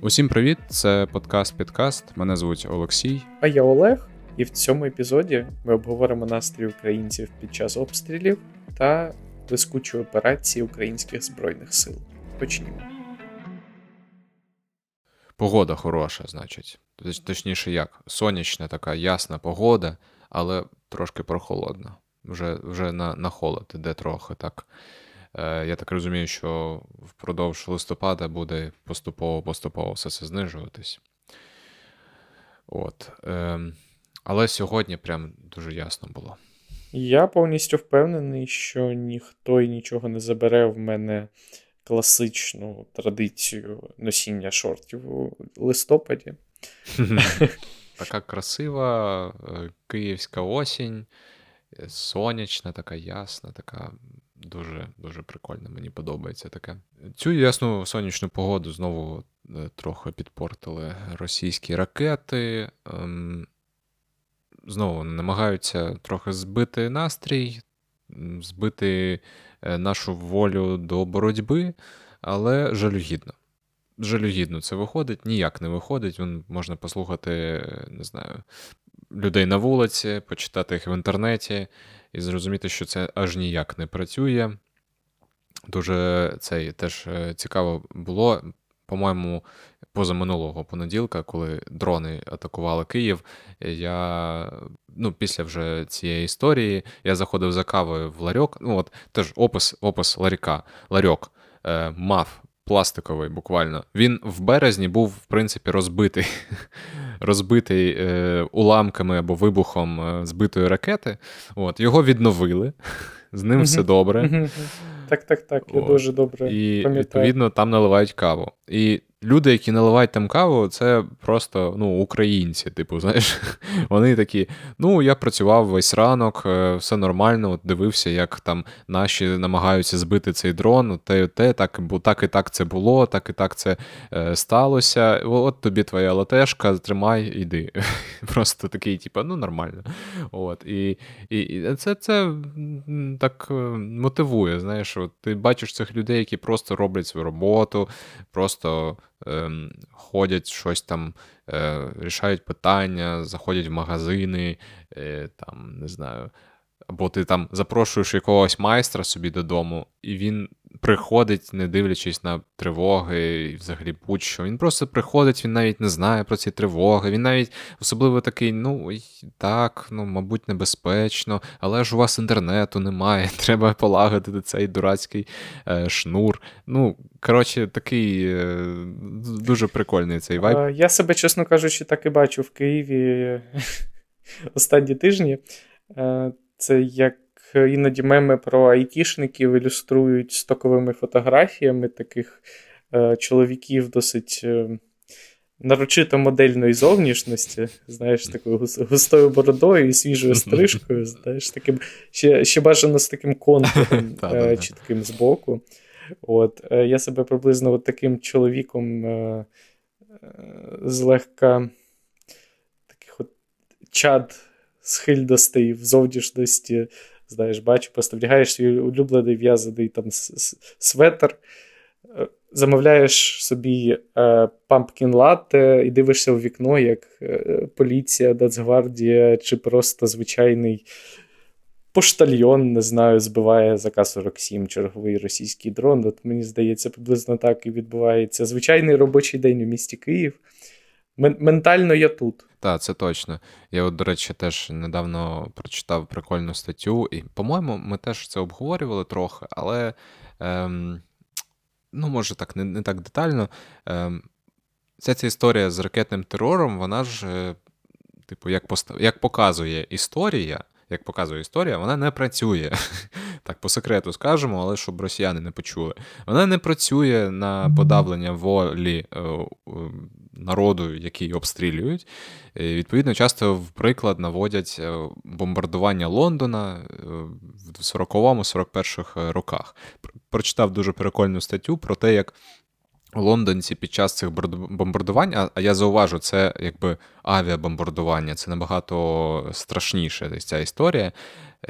Усім привіт! Це подкаст Підкаст. Мене звуть Олексій. А я Олег, і в цьому епізоді ми обговоримо настрій українців під час обстрілів та блискучі операції українських збройних сил. Почнімо. Погода хороша, значить. Точніше, як? Сонячна така ясна погода, але трошки прохолодна. Вже вже на на холод іде трохи так. Е, Я так розумію, що впродовж листопада буде поступово-поступово все це знижуватись. От. Е, Але сьогодні прям дуже ясно було. Я повністю впевнений, що ніхто і нічого не забере в мене класичну традицію носіння шортів у листопаді. Така красива е, київська осінь, е, сонячна, така ясна, така дуже дуже прикольна. Мені подобається таке. Цю ясну сонячну погоду знову е, трохи підпортили російські ракети. Ем, знову намагаються трохи збити настрій, збити нашу волю до боротьби, але жалюгідно жалюгідно це виходить, ніяк не виходить. Вон можна послухати, не знаю, людей на вулиці, почитати їх в інтернеті і зрозуміти, що це аж ніяк не працює. Дуже це теж е, цікаво було. По-моєму, позаминулого понеділка, коли дрони атакували Київ, я ну, після вже цієї історії я заходив за кавою в ларьок. Ну, от теж опис опис ларька. Ларьок е, мав пластиковий буквально. Він в березні був, в принципі, розбитий розбитий е, уламками або вибухом е, збитої ракети. От, Його відновили, з ним все добре. Так, так, так, я От. дуже добре. І пам'ятаю. відповідно там наливають каву. І люди, які наливають там каву, це просто ну, українці. Типу, знаєш, вони такі: ну, я працював весь ранок, е, все нормально, от дивився, як там наші намагаються збити цей дрон, те, те, так, бо так і так це було, так і так це е, сталося. От тобі твоя латешка, тримай, іди. Просто такий, типу, ну, нормально. От, І і, і це це так е, мотивує. знаєш, от Ти бачиш цих людей, які просто роблять свою роботу, просто ходять щось там, е, рішають питання, заходять в магазини, е, там, не знаю. Або ти там запрошуєш якогось майстра собі додому, і він приходить, не дивлячись на тривоги і взагалі будь-що. Він просто приходить, він навіть не знає про ці тривоги. Він навіть особливо такий, ну так, ну, мабуть, небезпечно, але ж у вас інтернету немає, треба полагодити цей дурацький е, шнур. Ну, коротше, такий е, дуже прикольний цей вайб. Я себе, чесно кажучи, так і бачу в Києві останні тижні. Е, це як іноді меми про айтішників ілюструють стоковими фотографіями таких е, чоловіків досить е, нарочито модельної зовнішності, знаєш, такою густою бородою і свіжою стрижкою, знаєш, таким, ще ще бажано з таким контуром е, чітким збоку. От, е, Я себе приблизно от таким чоловіком е, злегка таких от чад схильностей в зовнішності знаєш, бачу, просто вдягаєш свій улюблений в'язаний там светр, е, замовляєш собі pumpkin latte і дивишся в вікно, як е, поліція, Нацгвардія чи просто звичайний поштальйон, не знаю, збиває з АК-47 черговий російський дрон. От Мені здається, приблизно так і відбувається звичайний робочий день у місті Київ. Ментально я тут. Так, це точно. Я, от, до речі, теж недавно прочитав прикольну статтю, і, по-моєму, ми теж це обговорювали трохи, але ем, ну, може так, не не так детально. Ем, Вся ця історія з ракетним терором, вона ж, е, типу, як, пост... як показує історія як показує історія, вона не працює. Так, по секрету скажемо, але щоб росіяни не почули. Вона не працює на подавлення волі е, народу, який обстрілюють. Відповідно, часто в приклад наводять е, бомбардування Лондона е, в 40-41 роках. Прочитав дуже прикольну статтю про те, як лондонці під час цих бомбардувань, а я зауважу, це якби авіабомбардування, це набагато страшніше ця історія.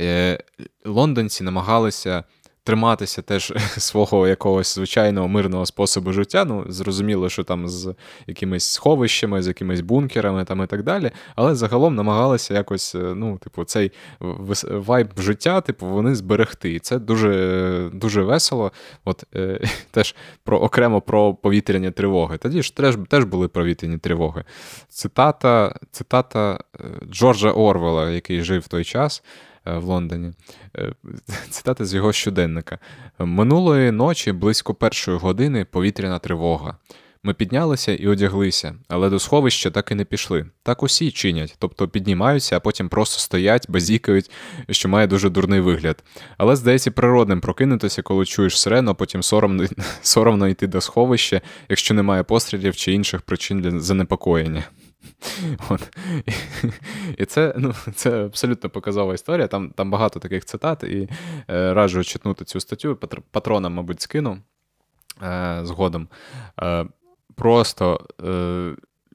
Е, лондонці намагалися триматися теж свого якогось звичайного мирного способу життя. Ну, зрозуміло, що там з якимись сховищами, з якимись бункерами там і так далі. Але загалом намагалися якось, е, ну, типу, цей вайб життя, типу, вони зберегти. І це дуже дуже весело. От е, теж про окремо про повітряні тривоги. Тоді ж теж теж були повітряні тривоги. Цитата, цитата е, Джорджа Орвела, який жив в той час. Е, в Лондоні. Е, цитата з його щоденника. Минулої ночі близько першої години повітряна тривога. Ми піднялися і одяглися, але до сховища так і не пішли. Так усі чинять, тобто піднімаються, а потім просто стоять, базікають, що має дуже дурний вигляд. Але здається, природним прокинутися, коли чуєш сирену, а потім соромно соромно йти до сховища, якщо немає пострілів чи інших причин для занепокоєння. От. І це ну, це абсолютно показова історія. Там там багато таких цитат, і е, раджу читнути цю статтю. Патронам, мабуть, скину е, згодом. Е, Просто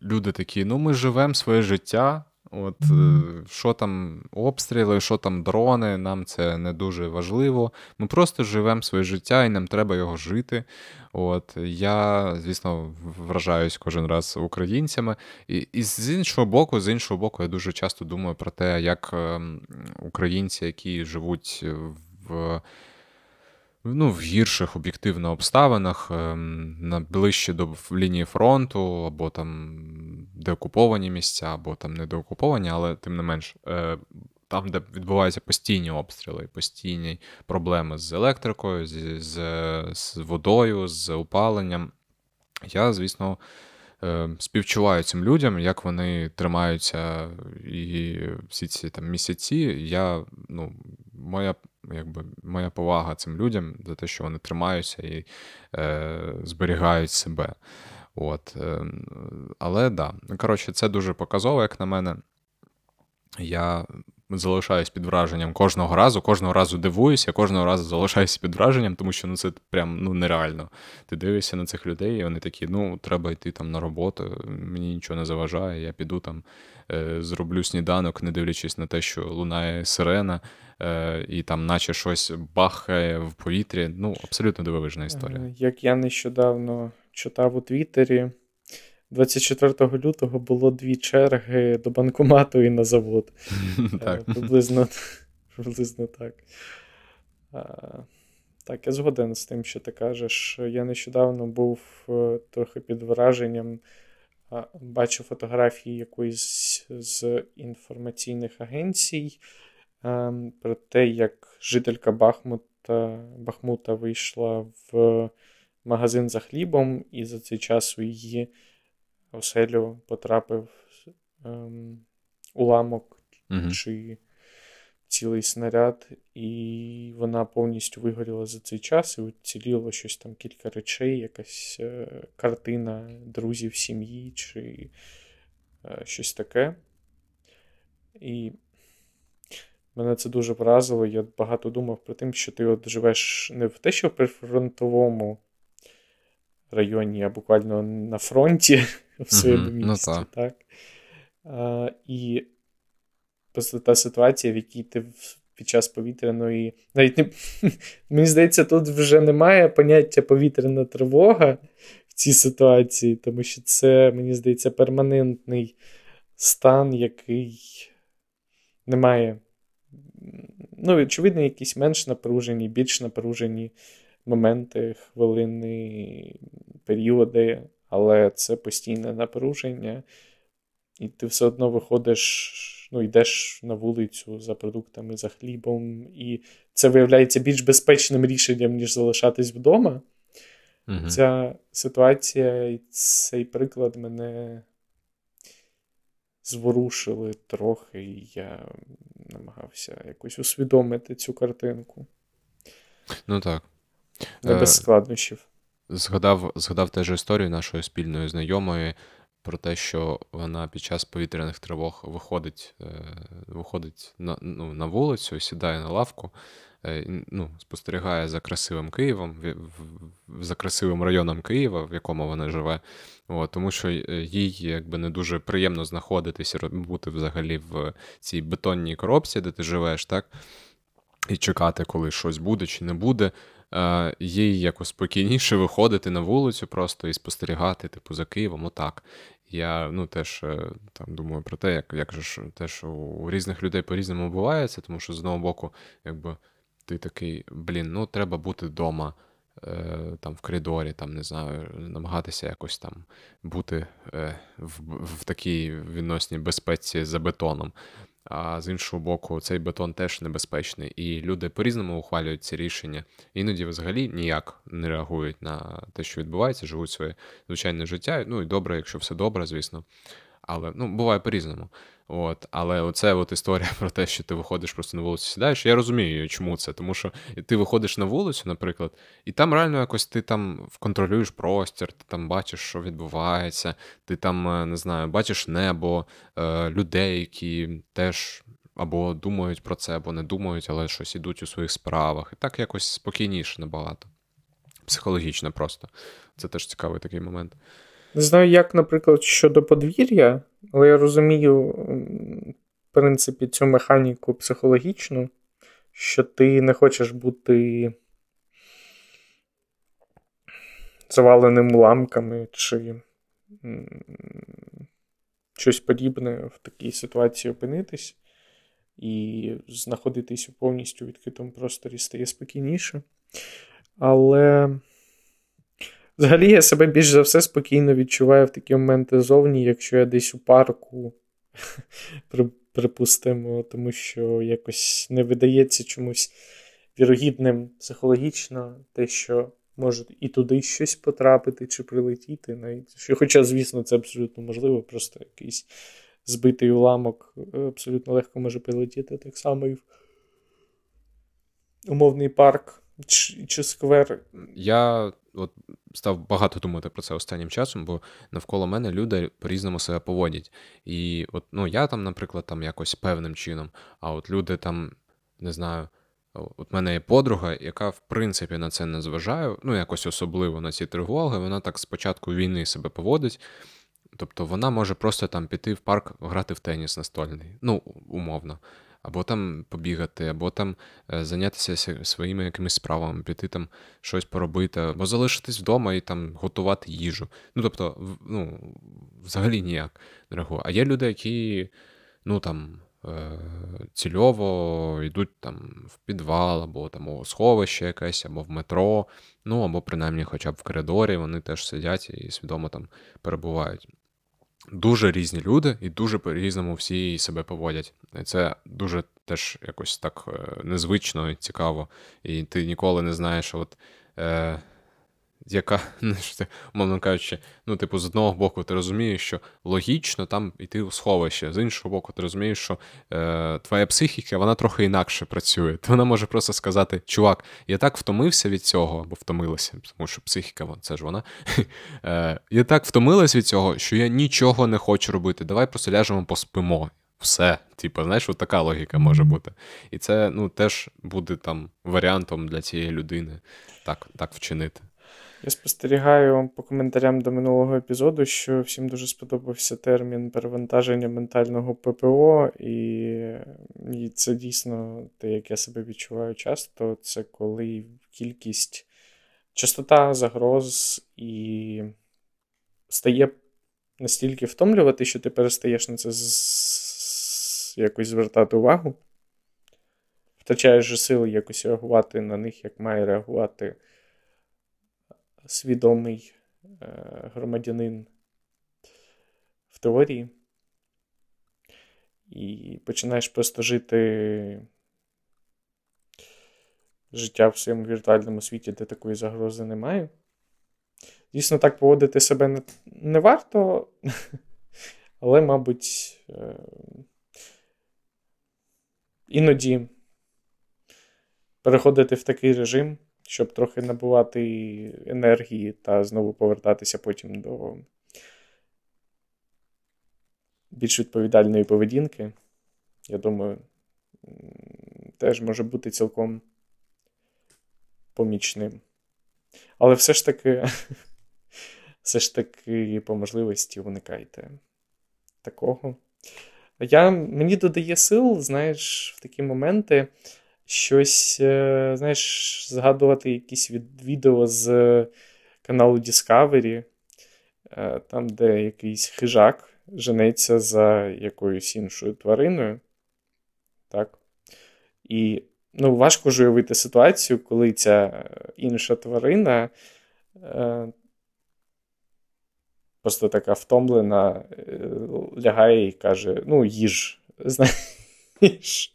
люди такі: ну, ми живемо своє життя. От е, що там обстріли, що там дрони, нам це не дуже важливо. Ми просто живемо своє життя і нам треба його жити. От Я, звісно, вражаюсь кожен раз українцями. І і з іншого боку, з іншого боку, я дуже часто думаю про те, як ем, українці, які живуть в ну, в гірших об'єктивно обставинах, ем, на ближче до лінії фронту, або там деокуповані місця, або там не деокуповані, але тим не менш, е, там, де відбуваються постійні обстріли, постійні проблеми з електрикою, з, з, з водою, з опаленням. Я, звісно. Е, співчуваю цим людям, як вони тримаються і всі ці там місяці. Я, ну, Моя якби, моя повага цим людям за те, що вони тримаються і е, зберігають себе. От. Е, але да, коротше, це дуже показово, як на мене. Я залишаюсь під враженням кожного разу, кожного разу дивуюся, кожного разу залишаюся під враженням, тому що ну, це прям ну, нереально. Ти дивишся на цих людей, і вони такі: ну, треба йти там на роботу, мені нічого не заважає, я піду там, е, зроблю сніданок, не дивлячись на те, що лунає сирена, е, і там, наче щось бахає в повітрі. Ну, абсолютно дивовижна історія. Е, як я нещодавно читав у Твіттері. 24 лютого було дві черги до банкомату і на завод. Так. Е, приблизно приблизно так. Так, я згоден з тим, що ти кажеш. Я нещодавно був е, трохи під враженням, бачив фотографії якоїсь з інформаційних агенцій про те, як жителька Бахмута Бахмута вийшла в магазин за хлібом, і за цей час у її оселю потрапив ем, уламок угу. чи цілий снаряд, і вона повністю вигоріла за цей час і уціліло щось там кілька речей, якась е, картина друзів сім'ї чи е, щось таке. І мене це дуже вразило. Я багато думав про те, що ти от живеш не в те, що в прифронтовому районі, а буквально на фронті в своєму mm-hmm. місті. Ну, так. А, І просто та ситуація, в якій ти під час повітряної. Навіть не... Мені здається, тут вже немає поняття повітряна тривога в цій ситуації, тому що це, мені здається, перманентний стан, який не має. Ну, очевидно, якісь менш напружені, більш напружені моменти, хвилини, періоди, але це постійне напруження, і ти все одно виходиш, ну, йдеш на вулицю за продуктами, за хлібом, і це виявляється більш безпечним рішенням, ніж залишатись вдома. Угу. Ця ситуація і цей приклад мене зворушили трохи, і я намагався якось усвідомити цю картинку. Ну так. Не без е, складнощів. Згадав згадав теж історію нашої спільної знайомої про те, що вона під час повітряних тривог виходить е, виходить на ну, на вулицю, сідає на лавку, е, ну, спостерігає за красивим Києвом, за красивим районом Києва, в якому вона живе. От, Тому що їй якби не дуже приємно знаходитися, бути взагалі в цій бетонній коробці, де ти живеш, так? і чекати, коли щось буде чи не буде. Е, їй якось спокійніше виходити на вулицю просто і спостерігати, типу, за Києвом. Отак. Я ну, теж е, там думаю про те, як як же ж теж у різних людей по-різному бувається, тому що з одного боку, якби ти такий, блін, ну треба бути вдома. Е, там в коридорі, там, не знаю, намагатися якось там бути в в такій відносній безпеці за бетоном. А з іншого боку, цей бетон теж небезпечний, і люди по-різному ухвалюють ці рішення. Іноді взагалі ніяк не реагують на те, що відбувається, живуть своє звичайне життя. Ну і добре, якщо все добре, звісно. Але ну, буває по-різному. От, Але оце от історія про те, що ти виходиш просто на вулицю, сідаєш. Я розумію, чому це. Тому що ти виходиш на вулицю, наприклад, і там реально якось ти там контролюєш простір, ти там бачиш, що відбувається, ти там е, не знаю, бачиш небо, е, людей, які теж або думають про це, або не думають, але щось ідуть у своїх справах. І так якось спокійніше набагато. Психологічно просто. Це теж цікавий такий момент. Не знаю, як, наприклад, щодо подвір'я, але я розумію, в принципі, цю механіку психологічну, що ти не хочеш бути заваленим уламками чи щось подібне в такій ситуації опинитись, і знаходитись у повністю відкритому просторі стає спокійніше. Але. Взагалі, я себе більш за все спокійно відчуваю в такі моменти зовні, якщо я десь у парку, припустимо, тому що якось не видається чомусь вірогідним психологічно те, що може і туди щось потрапити чи прилетіти. навіть. Хоча, звісно, це абсолютно можливо, просто якийсь збитий уламок е, абсолютно легко може прилетіти так само і в умовний парк чи, чи сквер. Я от став багато думати про це останнім часом, бо навколо мене люди по-різному себе поводять. І от ну, я там, наприклад, там якось певним чином, а от люди там, не знаю. От мене є подруга, яка, в принципі, на це не зважає, ну, якось особливо на ці тривоги, вона так з початку війни себе поводить. Тобто вона може просто там піти в парк грати в теніс настольний, ну, умовно або там побігати, або там е, зайнятися своїми якимись справами, піти там щось поробити, або залишитись вдома і там готувати їжу. Ну, тобто, ну, взагалі ніяк реагує. А є люди, які ну там. Е, цільово йдуть там в підвал, або там у сховище якесь, або в метро, ну або принаймні хоча б в коридорі, вони теж сидять і свідомо там перебувають дуже різні люди і дуже по-різному всі себе поводять. І Це дуже теж якось так е, незвично і цікаво. І ти ніколи не знаєш, от. Е, яка, умовно кажучи, ну, типу, з одного боку, ти розумієш, що логічно там йти у сховище, з іншого боку, ти розумієш, що е, твоя психіка вона трохи інакше працює. Вона може просто сказати: чувак, я так втомився від цього, або втомилася, тому що психіка, це ж вона. е, Я так втомилась від цього, що я нічого не хочу робити. Давай просто ляжемо поспимо. Все, типу, знаєш, от така логіка може бути. І це ну, теж буде там варіантом для цієї людини так, так вчинити. Я спостерігаю по коментарям до минулого епізоду, що всім дуже сподобався термін перевантаження ментального ППО, і, і це дійсно те, як я себе відчуваю часто, це коли кількість частота загроз і стає настільки втомлювати, що ти перестаєш на це з... якось звертати увагу, втрачаєш же сили якось реагувати на них, як має реагувати свідомий е, громадянин в теорії. І починаєш просто жити життя в своєму віртуальному світі, де такої загрози немає. Дійсно, так поводити себе не, не варто, але, мабуть, е, іноді переходити в такий режим щоб трохи набувати енергії та знову повертатися потім до більш відповідальної поведінки, я думаю, теж може бути цілком помічним. Але все ж таки, все ж таки, по можливості уникайте такого. Я, Мені додає сил, знаєш, в такі моменти щось, е, знаєш, згадувати якісь відео з каналу Discovery, е, там, де якийсь хижак женеться за якоюсь іншою твариною. Так. І ну, важко ж уявити ситуацію, коли ця інша тварина е, просто така втомлена, е, лягає і каже: ну, їж, знаєш.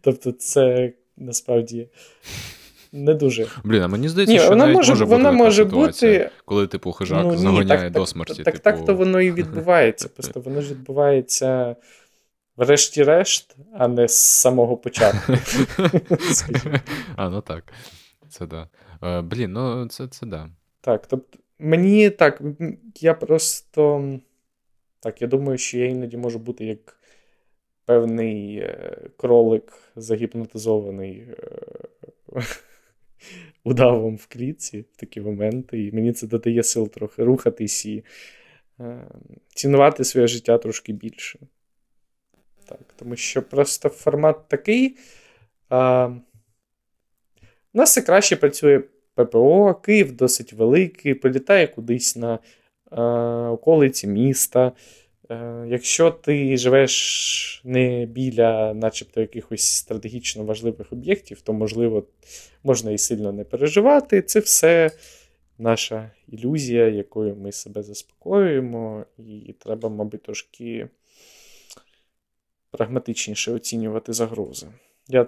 Тобто, це насправді. Не дуже. Блін, а мені здається, ні, що вона навіть може, може вона бути може бути, коли типу хижак ну, ні, загоняє так, до смерті. Так, типу... так то воно і відбувається. Просто воно ж відбувається врешті-решт, а не з самого початку. А, ну так. Це да. Е, блін, ну це це да. Так, тобто, мені так, я просто. Так, я думаю, що я іноді можу бути як певний е, кролик загіпнотизований е, удавом в клітці в такі моменти, і мені це додає сил трохи рухатись і цінувати своє життя трошки більше. Так, Тому що просто формат такий. А, У нас все краще працює ППО, Київ досить великий, прилітає кудись на а, околиці міста. Е, якщо ти живеш не біля, начебто, якихось стратегічно важливих об'єктів, то, можливо, можна і сильно не переживати. Це все наша ілюзія, якою ми себе заспокоюємо, і треба, мабуть, трошки прагматичніше оцінювати загрози. Я.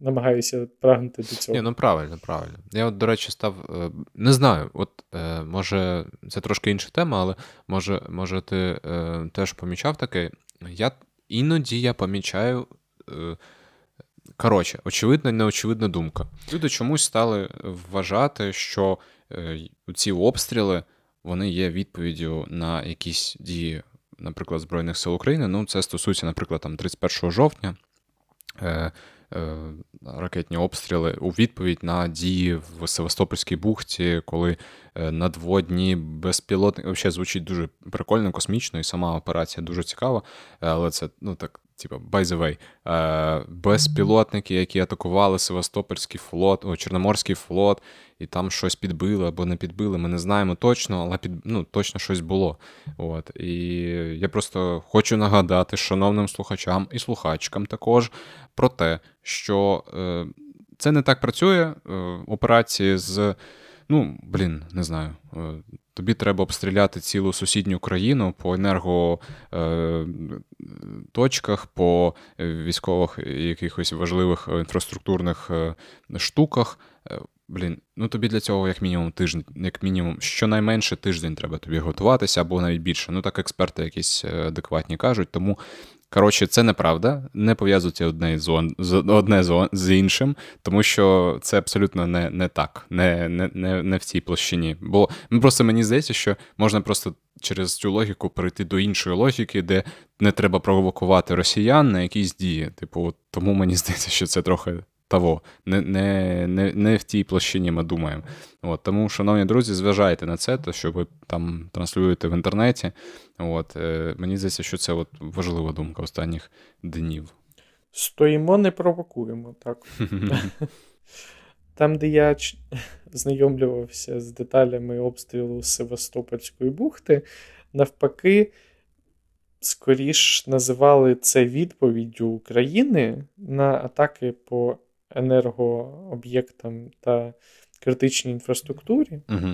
намагаюся прагнути до цього. Ні, Ну правильно, правильно. Я, от, до речі, став. Е, не знаю, от е, може, це трошки інша тема, але може, може ти е, теж помічав таке. Я іноді я помічаю. Коротше, очевидна і неочевидна думка. Люди чомусь стали вважати, що ці обстріли вони є відповіддю на якісь дії наприклад, Збройних сил України. Ну, це стосується, наприклад, там 31 жовтня. Е, Ракетні обстріли у відповідь на дії в Севастопольській бухті, коли е, надводні безпілотники взагалі звучить дуже прикольно, космічно, і сама операція дуже цікава. Але це ну так Типа, by the е, безпілотники, які атакували Севастопольський флот, о, Чорноморський флот, і там щось підбили або не підбили. Ми не знаємо точно, але під, ну, точно щось було. От. І я просто хочу нагадати шановним слухачам і слухачкам також про те, що е, це не так працює. Е, операції з. Ну, блін, не знаю. Е, тобі треба обстріляти цілу сусідню країну по енерготочках, е, по військових якихось важливих інфраструктурних е, штуках. Блін, ну тобі для цього як мінімум тиждень, як мінімум, щонайменше тиждень треба тобі готуватися, або навіть більше. Ну так експерти якісь адекватні кажуть. Тому Коротше, це неправда. Не пов'язуйте одне з одне з іншим, тому що це абсолютно не не так, не не, не, не в цій площині. Бо просто мені здається, що можна просто через цю логіку перейти до іншої логіки, де не треба провокувати росіян на якісь дії. Типу, тому мені здається, що це трохи того, не не, не, не в тій площині ми думаємо. От, Тому, шановні друзі, зважайте на це, то що ви там транслюєте в інтернеті. От, е, Мені здається, що це от важлива думка останніх днів. Стоїмо, не провокуємо, так. Там, де я знайомлювався з деталями обстрілу Севастопольської бухти, навпаки, скоріш називали це відповіддю України на атаки по енергооб'єктам та критичній інфраструктурі, угу.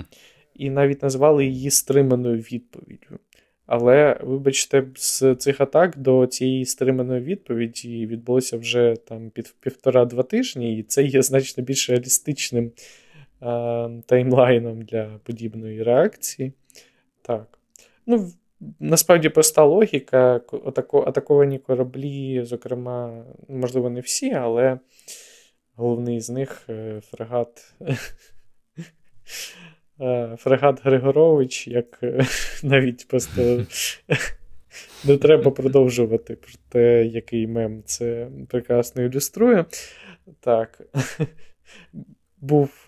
і навіть назвали її стриманою відповіддю. Але, вибачте, з цих атак до цієї стриманої відповіді відбулося вже там під півтора-два тижні, і це є значно більш реалістичним а, таймлайном для подібної реакції. Так. Ну, Насправді проста логіка. Атаковані кораблі, зокрема, можливо, не всі, але Головний з них е, фрегат. Е, фрегат Григорович, як е, навіть просто не треба продовжувати про те, який мем це прекрасно ілюструє. Так. Був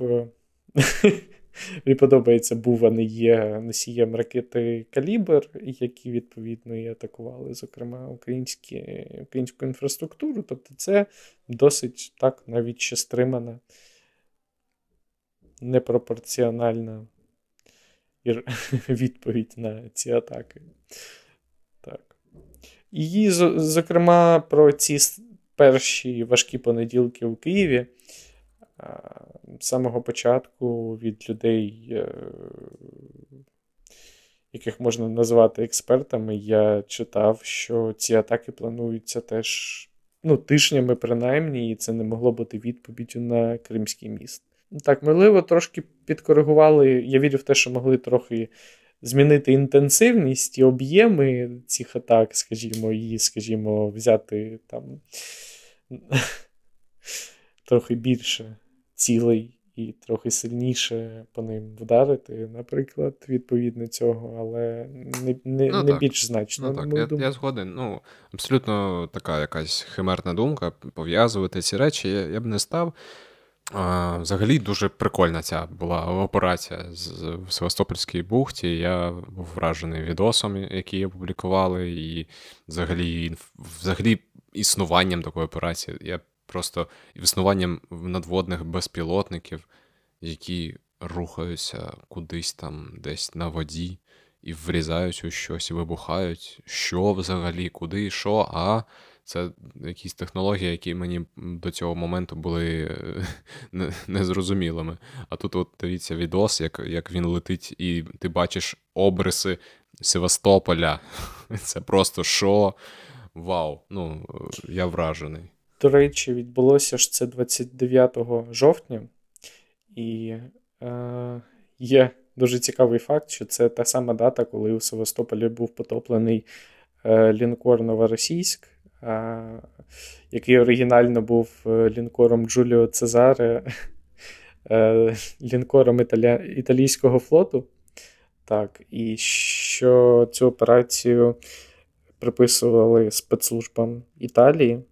Мені подобається, був, не є носієм ракети Калібр, які відповідно і атакували, зокрема, українські, українську інфраструктуру. Тобто, це досить так навіть ще стримана, непропорціональна відповідь на ці атаки. Так. І, зокрема, про ці перші важкі понеділки у Києві самого початку від людей, е, яких можна назвати експертами, я читав, що ці атаки плануються теж ну, тижнями, принаймні, і це не могло бути відповіддю на Кримський міст. Так, можливо, трошки підкоригували. Я вірю в те, що могли трохи змінити інтенсивність і об'єми цих атак, скажімо, і, скажімо, взяти там трохи більше цілий і трохи сильніше по ним вдарити, наприклад, відповідно цього, але не не, ну, не більш значно. Ну, так, я, я згоден. Ну, Абсолютно така якась химерна думка пов'язувати ці речі я, я б не став. А, Взагалі дуже прикольна ця була операція з, в Севастопольській бухті. Я був вражений відосом, який опублікували, і взагалі взагалі існуванням такої операції. Я просто існуванням надводних безпілотників, які рухаються кудись там, десь на воді, і врізають у щось, і вибухають. Що взагалі, куди, що, а. Це якісь технології, які мені до цього моменту були незрозумілими. А тут, от дивіться, відос, як як він летить, і ти бачиш обриси Севастополя. Це просто що? Вау! Ну, я вражений. До речі, відбулося ж це 29 жовтня, і е, є дуже цікавий факт, що це та сама дата, коли у Севастополі був потоплений е, лінкор Новоросійськ, е, який оригінально був е, лінкором Джуліо Цезаре, е, лінкором італі... італійського флоту. Так, І що цю операцію приписували спецслужбам Італії.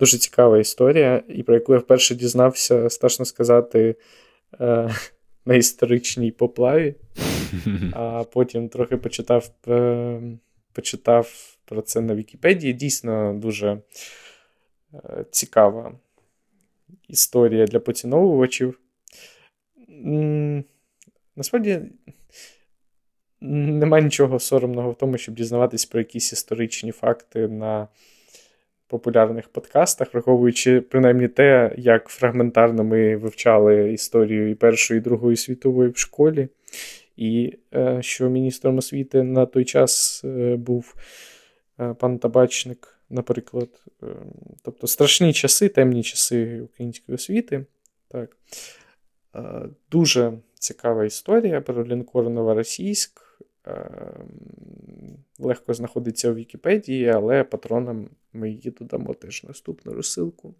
Дуже цікава історія, і про яку я вперше дізнався, страшно сказати, е, на історичній поплаві, а потім трохи почитав е, почитав про це на Вікіпедії. Дійсно дуже е, цікава історія для поціновувачів. Насправді. Нема нічого соромного в тому, щоб дізнаватись про якісь історичні факти на популярних подкастах, враховуючи принаймні те, як фрагментарно ми вивчали історію і Першої і Другої світової в школі, і е, що міністром освіти на той час е, був е, пан Табачник, наприклад. Тобто страшні часи, темні часи української освіти. Так. Дуже цікава історія про лінкор Новоросійськ. Легко знаходиться у Вікіпедії, але патронам ми її додамо теж наступну розсилку.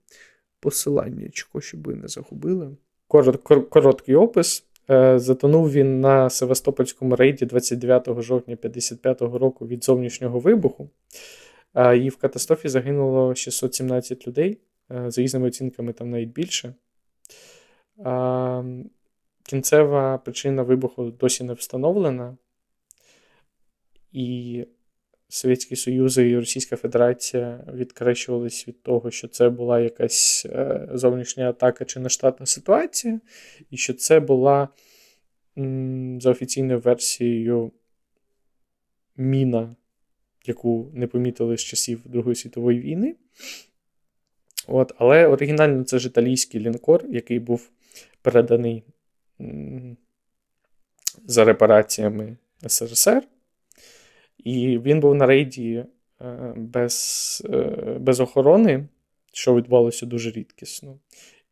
Посилання, щоб ви не загубили. Корот, кор, короткий опис. Е, затонув він на Севастопольському рейді 29 жовтня 1955 року від зовнішнього вибуху. І в катастрофі загинуло 617 людей. Е, за різними оцінками, там навіть більше. Кінцева причина вибуху досі не встановлена. І Совєтський Союз і Російська Федерація відкрещувались від того, що це була якась е, зовнішня атака чи нештатна ситуація, і що це була за офіційною версією міна, яку не помітили з часів Другої світової війни. От, Але оригінально це ж італійський лінкор, який був переданий за репараціями СРСР. І він був на рейді е, без е, без охорони, що відбувалося дуже рідкісно.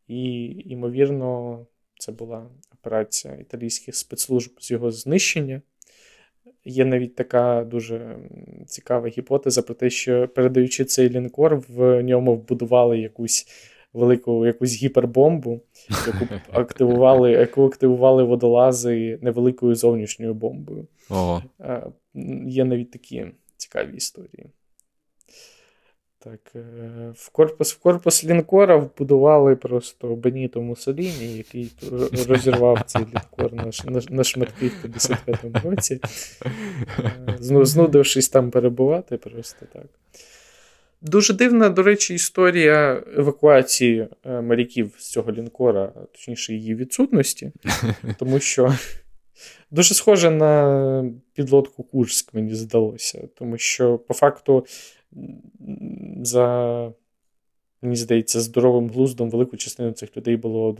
І, ймовірно, це була операція італійських спецслужб з його знищення. Є навіть така дуже цікава гіпотеза про те, що передаючи цей лінкор, в ньому вбудували якусь велику якусь гіпербомбу, яку активували яку активували водолази невеликою зовнішньою бомбою. Ого. Є навіть такі цікаві історії. Так, е, В корпус в корпус лінкора вбудували просто Беніто Мусоліні, який розірвав цей лінкор на на, на шматки в 55-му році, е, знудившись там перебувати, просто так. Дуже дивна, до речі, історія евакуації е, моряків з цього лінкора, точніше, її відсутності, тому що дуже схоже на підлодку Курськ, мені здалося, тому що по факту за, мені здається, здоровим глуздом велику частину цих людей було,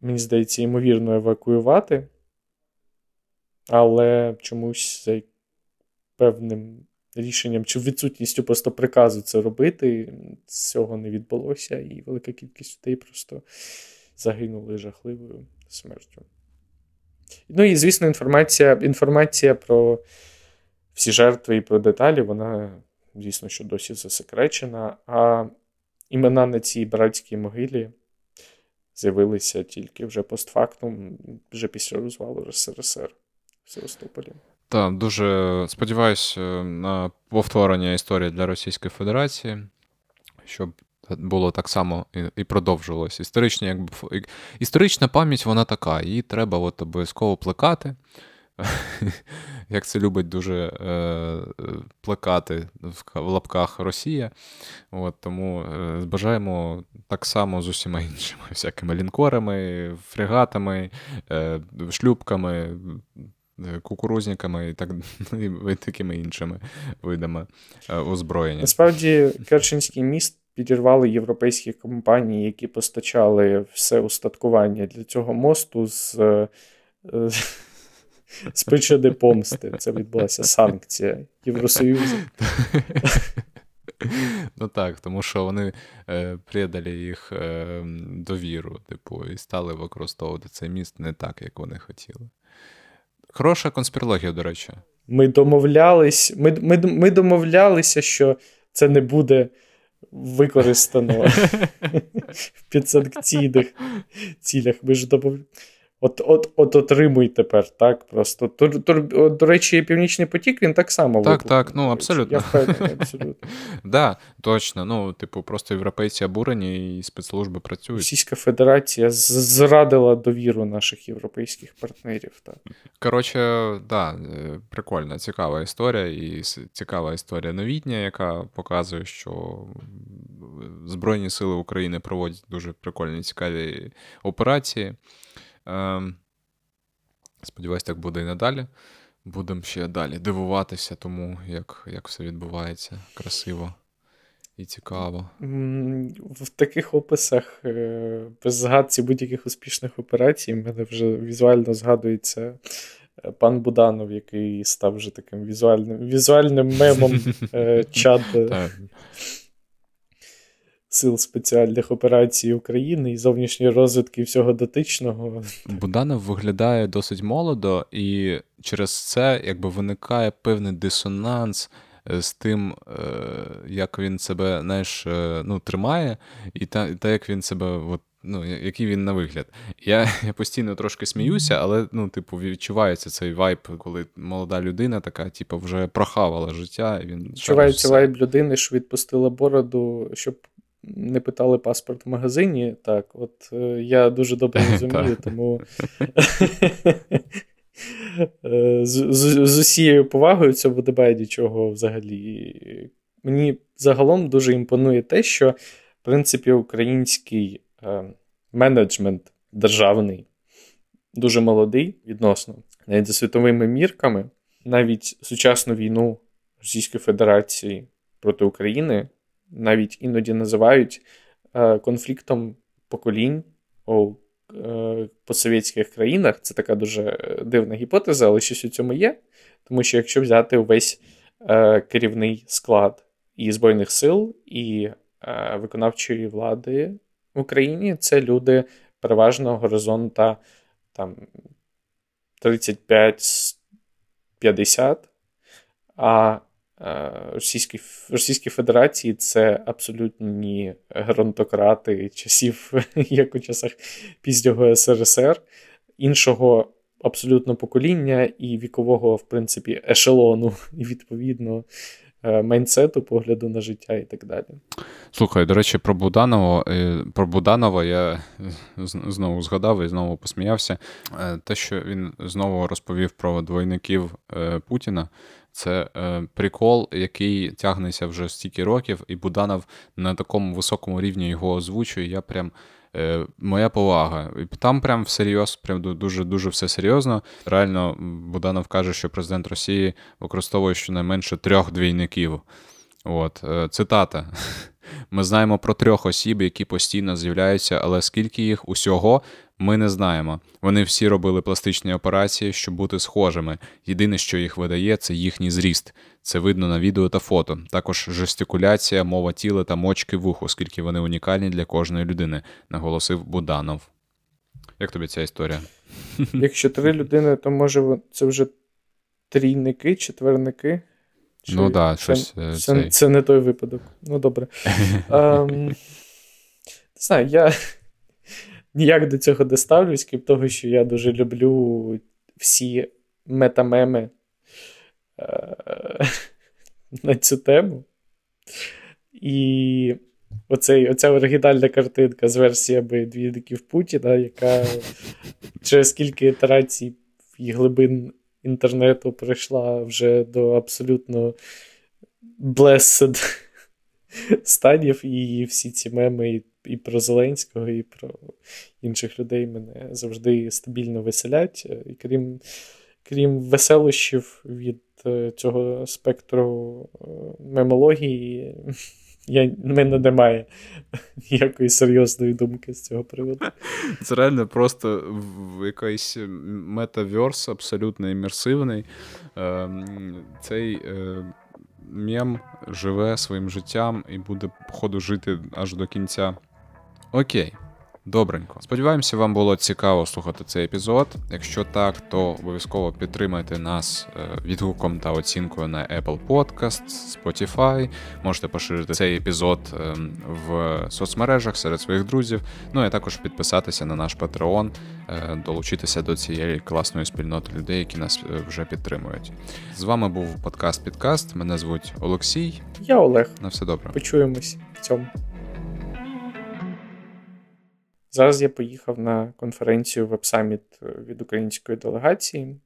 мені здається, ймовірно евакуювати, але чомусь за певним рішенням чи відсутністю просто приказу це робити, цього не відбулося, і велика кількість людей просто загинули жахливою смертю. Ну і, звісно, інформація інформація про всі жертви і про деталі, вона, звісно, що досі засекречена. А імена на цій братській могилі з'явилися тільки вже постфактум, вже після розвалу РСРСР в Севастополі. Так, дуже сподіваюся на повторення історії для Російської Федерації, щоб було так само і продовжувалось. Історична, якби, історична пам'ять вона така, її треба от обов'язково плекати. Як це любить дуже е, плекати в лапках Росія. От, Тому е, бажаємо так само з усіма іншими всякими лінкорами, фрегатами, е, шлюбками, е, кукурузниками і так і такими іншими видами е, озброєння. Насправді, Керченський міст підірвали європейські компанії, які постачали все устаткування для цього мосту з. Е, з причини помсти. Це відбулася санкція Євросоюзу. Ну так, тому що вони е, придали їх е, довіру, типу, і стали використовувати цей міст не так, як вони хотіли. Хороша конспірологія, до речі. Ми домовлялись, ми, ми, ми домовлялися, що це не буде використано в підсанкційних цілях. Ми ж домовлялися. От от, от отримуй тепер, так? Просто. Тур, тур, до речі, Північний потік він так само Так, так, ну абсолютно. Я впевнений, абсолютно. Да, точно. Ну, типу, просто європейці обурені і спецслужби працюють. Російська Федерація зрадила довіру наших європейських партнерів. так. Коротше, да, е, прикольна, цікава історія, і цікава історія новітня, яка показує, що Збройні Сили України проводять дуже прикольні цікаві операції. Ем, Сподіваюсь, так буде і надалі. Будемо ще далі дивуватися тому, як як все відбувається красиво і цікаво. В таких описах е, без згадці будь-яких успішних операцій, в мене вже візуально згадується е, пан Буданов, який став вже таким візуальним візуальним мемом е, чат Сил спеціальних операцій України і зовнішньої розвитки всього дотичного. Буданов виглядає досить молодо, і через це якби виникає певний дисонанс е, з тим, е, як він себе знаєш, е, ну, тримає, і та, та як він себе. От, Ну, який він на вигляд. Я я постійно трошки сміюся, але ну, типу, відчувається цей вайб, коли молода людина така, типу, вже прохавала життя. і він Відчувається вайб людини, що відпустила бороду, щоб не питали паспорт в магазині. Так, от е, я дуже добре розумію, тому е, з, усією повагою це буде байдічого взагалі. Мені загалом дуже імпонує те, що, в принципі, український е, менеджмент державний дуже молодий відносно, навіть за світовими мірками, навіть сучасну війну Російської Федерації проти України навіть іноді називають е, конфліктом поколінь у е, постсовєтських країнах. Це така дуже дивна гіпотеза, але щось у цьому є. Тому що якщо взяти увесь е, керівний склад і Збройних сил, і виконавчої влади в Україні, це люди переважно горизонта там 35-50. А Російській Російській Федерації це абсолютні геронтократи часів, як у часах пізнього СРСР, іншого абсолютно покоління і вікового, в принципі, ешелону. Відповідно е, майнсету, погляду на життя і так далі. Слухай, до речі, про Буданова, е, про Буданова я знову згадав і знову посміявся. Е, те, що він знову розповів про двойників Путіна. Це е, прикол, який тягнеться вже стільки років, і Буданов на такому високому рівні його озвучує. Я прям е, моя повага. І Там прям всерйоз, прям дуже дуже все серйозно. Реально, Буданов каже, що президент Росії використовує щонайменше трьох двійників. От, е, Цитата. Ми знаємо про трьох осіб, які постійно з'являються, але скільки їх усього ми не знаємо. Вони всі робили пластичні операції, щоб бути схожими. Єдине, що їх видає, це їхній зріст. Це видно на відео та фото. Також жестикуляція, мова тіла та мочки вух, оскільки вони унікальні для кожної людини, наголосив Буданов. Як тобі ця історія? Якщо три людини, то може це вже трійники, четверники. Чи ну так, це, щось. Це, цей. це не той випадок. Ну, добре. um, не знаю, я ніяк до цього не ставлюсь, крім того, що я дуже люблю всі метамеми е- на цю тему. І оцей, оця оригінальна картинка з версіями двійників Путіна, яка через кілька ітерацій і глибин інтернету прийшла вже до абсолютно blessed станів, і всі ці меми і про Зеленського, і про інших людей мене завжди стабільно веселять. І крім крім веселощів від е, цього спектру е, мемології, я, в мене немає ніякої серйозної думки з цього приводу. Це реально просто в якийсь метаверс абсолютно імерсивний. Ем, цей е, мем живе своїм життям і буде, походу, жити аж до кінця. Окей. Добренько. Сподіваємося, вам було цікаво слухати цей епізод. Якщо так, то обов'язково підтримайте нас е, відгуком та оцінкою на Apple Podcast, Spotify. Можете поширити цей епізод е, в соцмережах серед своїх друзів. Ну і також підписатися на наш Patreon, е, долучитися до цієї класної спільноти людей, які нас вже підтримують. З вами був подкаст Підкаст. Мене звуть Олексій. Я Олег. На все добре. Почуємось в цьому. Зараз я поїхав на конференцію веб-саміт е, від української делегації.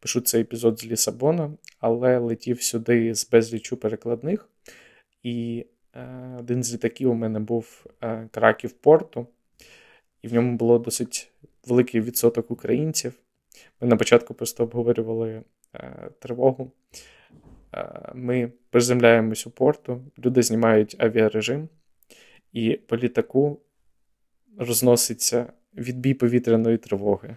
Пишу цей епізод з Лісабона, але летів сюди з безлічу перекладних. І е, один з літаків у мене був е, Краків порту, і в ньому було досить великий відсоток українців. Ми на початку просто обговорювали е, тривогу. Е, ми приземляємось у порту, люди знімають авіарежим, і по літаку розноситься відбій повітряної тривоги.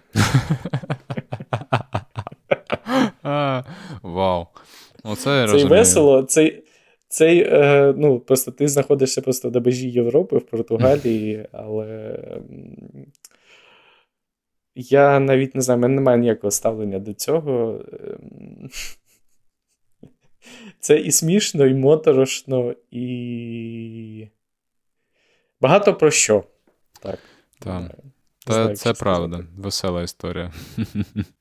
Вау. Оце Це весело. Цей, цей, е, ну, просто Ти знаходишся просто на межі Європи в Португалії, але. Я навіть не знаю, в мене немає ніякого ставлення до цього. Ем, це і смішно, і моторошно, і. Багато про що. Так. Так. Та, Це правда, весела історія.